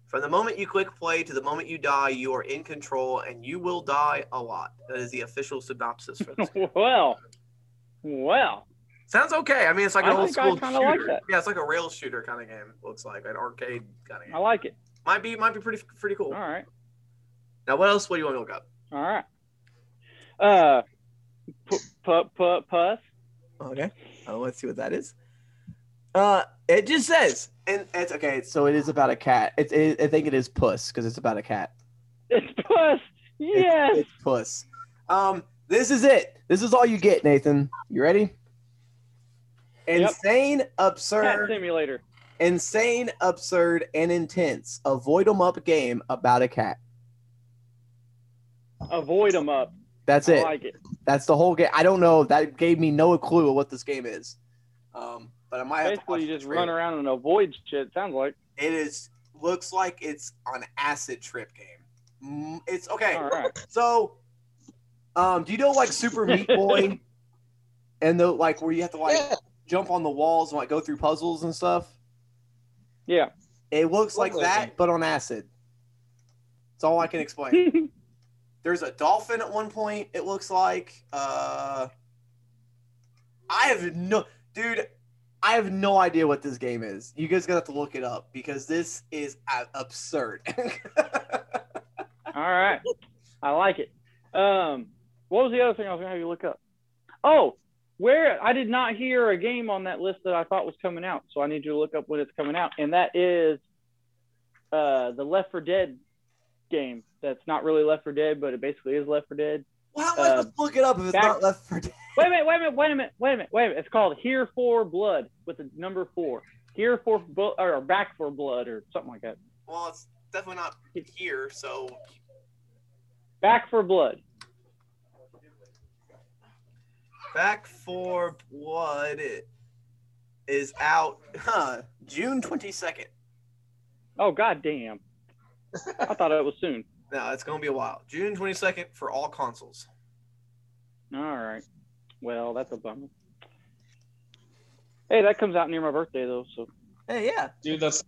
From the moment you click play to the moment you die, you are in control and you will die a lot. That is the official synopsis for this. game. well, well, Sounds okay. I mean, it's like an I old think I school kinda shooter. like that. Yeah, it's like a rail shooter kind of game. Looks like an arcade kind of game. I like it. Might be, might be pretty, pretty cool. All right, Now, what else? What do you want to look up? all right. Uh, pu- pu- pu- puss. Okay. Uh, let's see what that is. Uh, it just says, and it's okay. So it is about a cat. It's, it, I think it is Puss because it's about a cat. It's puss. Yes. it's Puss. Um, this is it. This is all you get, Nathan. You ready? Yep. Insane, Cat absurd, simulator. insane, absurd, and intense. Avoid 'em up game about a cat. Avoid them up. That's I it. like it. That's the whole game. I don't know. That gave me no clue of what this game is. Um, but I might have to watch Basically, you the just run around and avoid shit. Sounds like. It is looks like it's an acid trip game. Mm, It's okay. All right. So, um, do you know like Super Meat Boy, and the like where you have to like Yeah. jump on the walls and like go through puzzles and stuff? Yeah. It looks like that, that. but on acid. That's all I can explain. There's a dolphin at one point. It looks like. Uh, I have no, dude. I have no idea what this game is. You guys gonna have to look it up because this is absurd. All right. I like it. Um, what was the other thing I was gonna have you look up? Oh, where I did not hear a game on that list that I thought was coming out, so I need you to look up when it's coming out, and that is uh, the Left 4 Dead game. That's not really Left 4 Dead, but it basically is Left 4 Dead. Well, how am I supposed to look it up if it's back- not left for dead? Wait a minute, wait a minute, wait a minute, wait a minute, wait a minute. It's called Here for Blood with the number four. Here for Bu- or Back for Blood or something like that. Well, it's definitely not here. So Back for Blood. Back for Blood is out huh, June twenty second. Oh god damn. I thought it was soon. No, it's gonna be a while. June twenty second for all consoles. All right. Well, that's a bummer. Hey, that comes out near my birthday though, so Hey, yeah, Dude, that's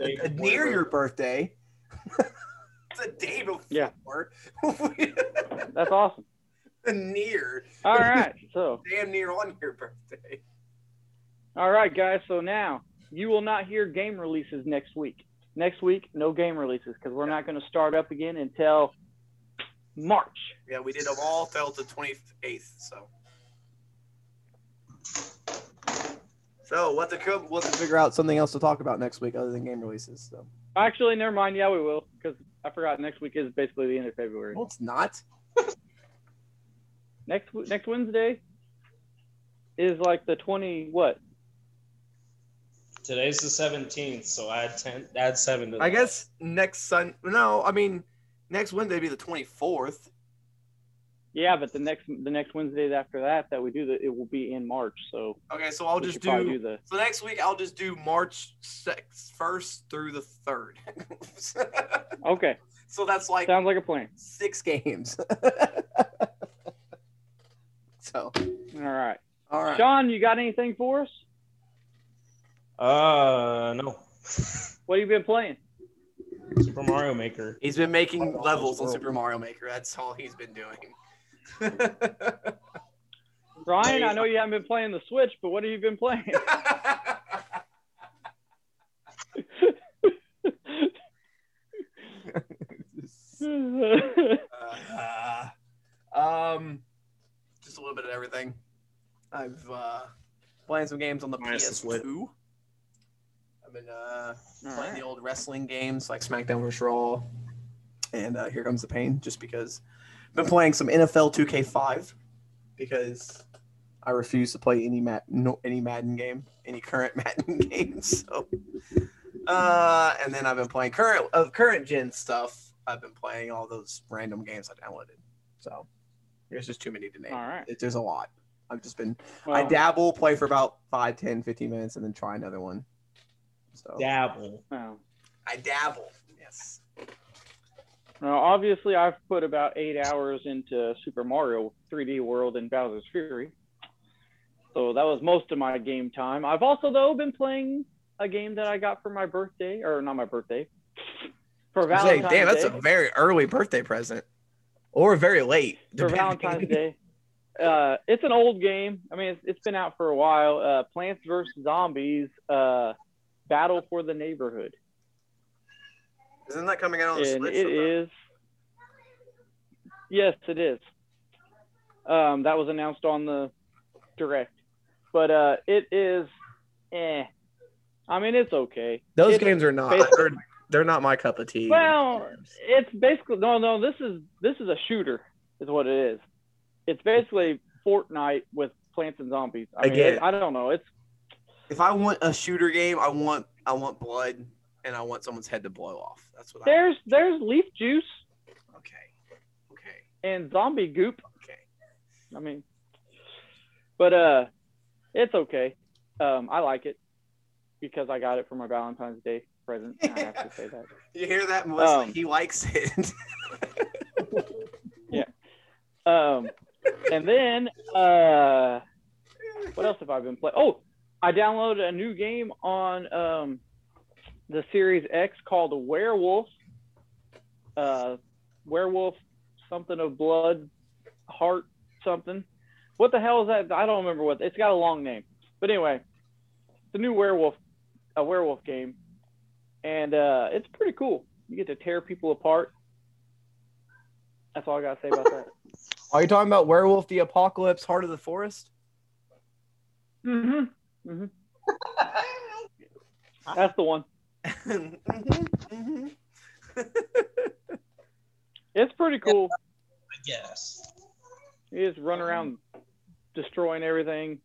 Uh, near your birthday. it's a day before. Yeah. Yeah. that's awesome. near, All right. So, damn near on your birthday. all right, guys. So now you will not hear game releases next week. Next week, no game releases because we're not going to start up again until March. Yeah, we did them all till the twenty eighth. So So to come, we'll have to figure out something else to talk about next week other than game releases. So Actually, never mind. Yeah, we will because I forgot next week is basically the end of February. well, it's not. Next next Wednesday is like the twenty what? Today's the seventeenth, so add ten, add seven to. I that. guess next Sun. No, I mean next Wednesday be the twenty fourth. Yeah, but the next the next Wednesdays after that that we do that it will be in March. So Okay, so I'll just do. do the So next week I'll just do March sixth, first through the third. okay. so that's like Sounds like a plan. six games. so All right, all right. Sean, you got anything for us? Uh, no. What have you been playing? Super Mario Maker. He's been making Oh, levels on. Super Mario Maker. That's all he's been doing. Ryan, I know you haven't been playing the Switch, but what have you been playing? Uh, um, just a little bit of everything. I've uh, playing some games on the Minus. PS2. I've been uh, playing right. the old wrestling games like SmackDown vs. Raw, and uh, Here Comes the Pain. Just because I've been playing some NFL 2K5 because I refuse to play any Mad no, any Madden game, any current Madden games. So, uh, and then I've been playing current of current gen stuff. I've been playing all those random games I downloaded. So there's just too many to name. All right. It- there's a lot. I've just been I dabble, play for about 5, 10, 15 minutes, and then try another one. So Dabble. well, I dabble. Yes. Now, obviously, I've put about eight hours into Super Mario 3D World and Bowser's Fury. So that was most of my game time. I've also, though, been playing a game that I got for my birthday, or not my birthday, for Say, Valentine's damn, that's Day. a very early birthday present, or very late. for depending. Valentine's Day. Uh, it's an old game. I mean, it's, it's been out for a while. Uh, Plants vs. Zombies, uh, Battle for the Neighborhood. Isn't that coming out on the and Switch? it sometime? Yes, it is. Um, that was announced on the direct, but uh, it is. Eh. I mean, it's okay. Those It's games are not. They're, they're not my cup of tea. Well, it's basically no, no. This is this is a shooter, is what it is. It's basically Fortnite with plants and zombies. I, I mean, get it- it. I don't know. It's if I want a shooter game, I want I want blood, and I want someone's head to blow off. That's what I. there's there's leaf juice Okay. Okay. and zombie goop. Okay. I mean, but uh, it's okay. Um, I like it because I got it for my Valentine's Day present. I have to say that. You hear that, Melissa? Um, he likes it. Yeah. Um, and then uh, what else have I been playing? Oh, I downloaded a new game on um, the Series X called Werewolf. Uh, werewolf, something of blood, heart, something. What the hell is that? I don't remember what. It's got a long name, but anyway, it's a new werewolf, a werewolf game, and uh, it's pretty cool. You get to tear people apart. That's all I gotta say about that. Are you talking about Werewolf the Apocalypse Heart of the Forest? Mm-hmm. Mm-hmm. That's the one. Mhm, mhm. It's pretty cool. I guess. You just run around destroying everything.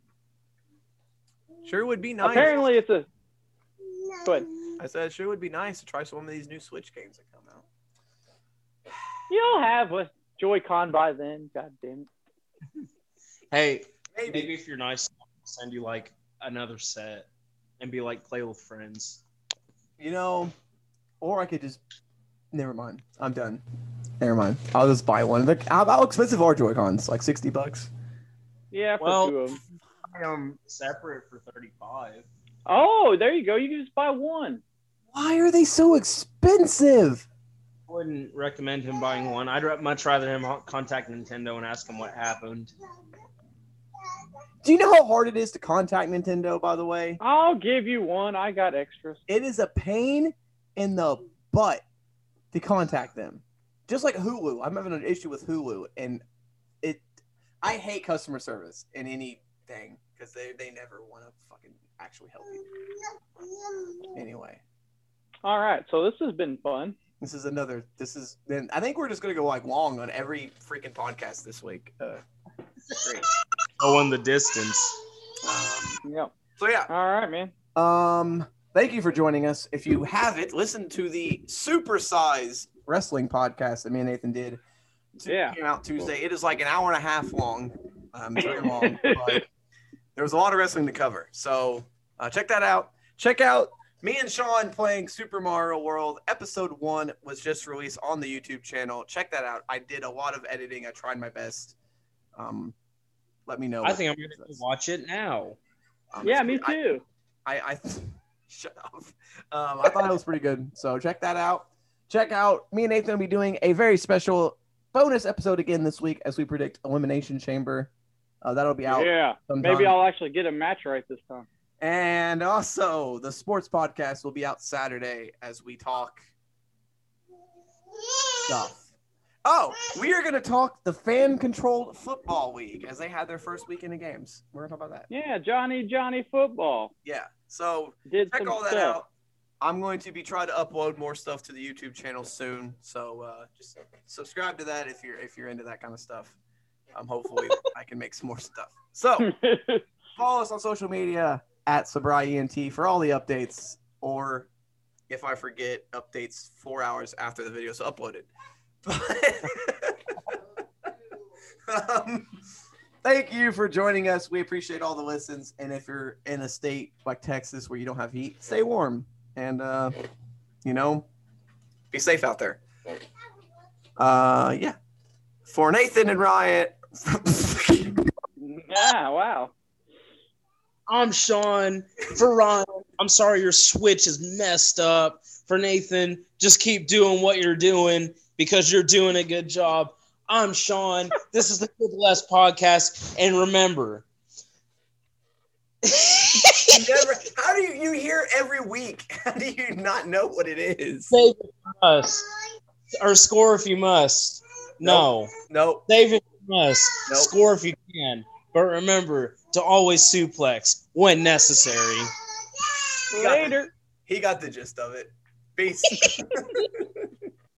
Sure would be nice. Apparently, it's a. Go ahead. I said it sure would be nice to try some of these new Switch games that come out. You'll have a Joy-Con by then. God damn it. Hey, Maybe. maybe if you're nice, I'll send you like another set and be like play with friends. You know, or I could just. Never mind. I'm done. Never mind. I'll just buy one. Look, how, how expensive are Joy Cons? Like sixty bucks. Yeah, for Well- two of them. I am um, separate for 35. Oh, there you go. You can just buy one. Why are they so expensive? I wouldn't recommend him buying one. I'd much rather him contact Nintendo and ask him what happened. Do you know how hard it is to contact Nintendo? By the way, I'll give you one. I got extras. it is a pain in the butt to contact them. Just like Hulu, I'm having an issue with Hulu, and it. I hate customer service in anything because they they never want to fucking actually help you. Anyway, All right, so this has been fun. this is another. This is then. I think we're just gonna go like long on every freaking podcast this week. Uh, great. Going the distance. Yep. so yeah. All right, man. Um, thank you for joining us. If you haven't, listen to the Super Size Wrestling podcast that me and Nathan did. Yeah. came out Tuesday. It is like an hour and a half long. Um, very long, but there was a lot of wrestling to cover. So uh, check that out. Check out me and Sean playing Super Mario World. Episode one was just released on the YouTube channel. Check that out. I did a lot of editing. I tried my best. Um, let me know. I think I'm going to think. watch it now. Um, Yeah, me pretty- I- too. I, I shut up. Um, I thought it was pretty good. So check that out. Check out me and Nathan will be doing a very special bonus episode again this week as we predict Elimination Chamber. Uh, that'll be out. Yeah. sometime. Maybe I'll actually get a match right this time. And also the sports podcast will be out Saturday as we talk stuff. Oh, we are going to talk the fan controlled football league as they had their first weekend of games. We're going to talk about that. Yeah, Johnny Johnny football Yeah. So did check all that stuff. out. I'm going to be trying to upload more stuff to the YouTube channel soon, so uh, just subscribe to that if you're if you're into that kind of stuff. Um, hopefully I can make some more stuff. So follow us on social media at SobrieNT for all the updates, or if I forget, updates four hours after the video is uploaded. um, thank you for joining us. We appreciate all the listens. And if you're in a state like Texas where you don't have heat, stay warm and uh, you know, be safe out there. Uh, yeah. For Nathan and Ryan. yeah, wow. I'm Sean. For Ryan, I'm sorry your switch is messed up. For Nathan, just keep doing what you're doing because you're doing a good job. I'm Sean. This is the Good Less podcast. And remember, never, how do you you hear every week? How do you not know what it is? save it for us. Or score if you must. No. Nope. Save it for us. Nope. Score if you can. But remember to always suplex when necessary. You got the- Later. He got the gist of it. Peace.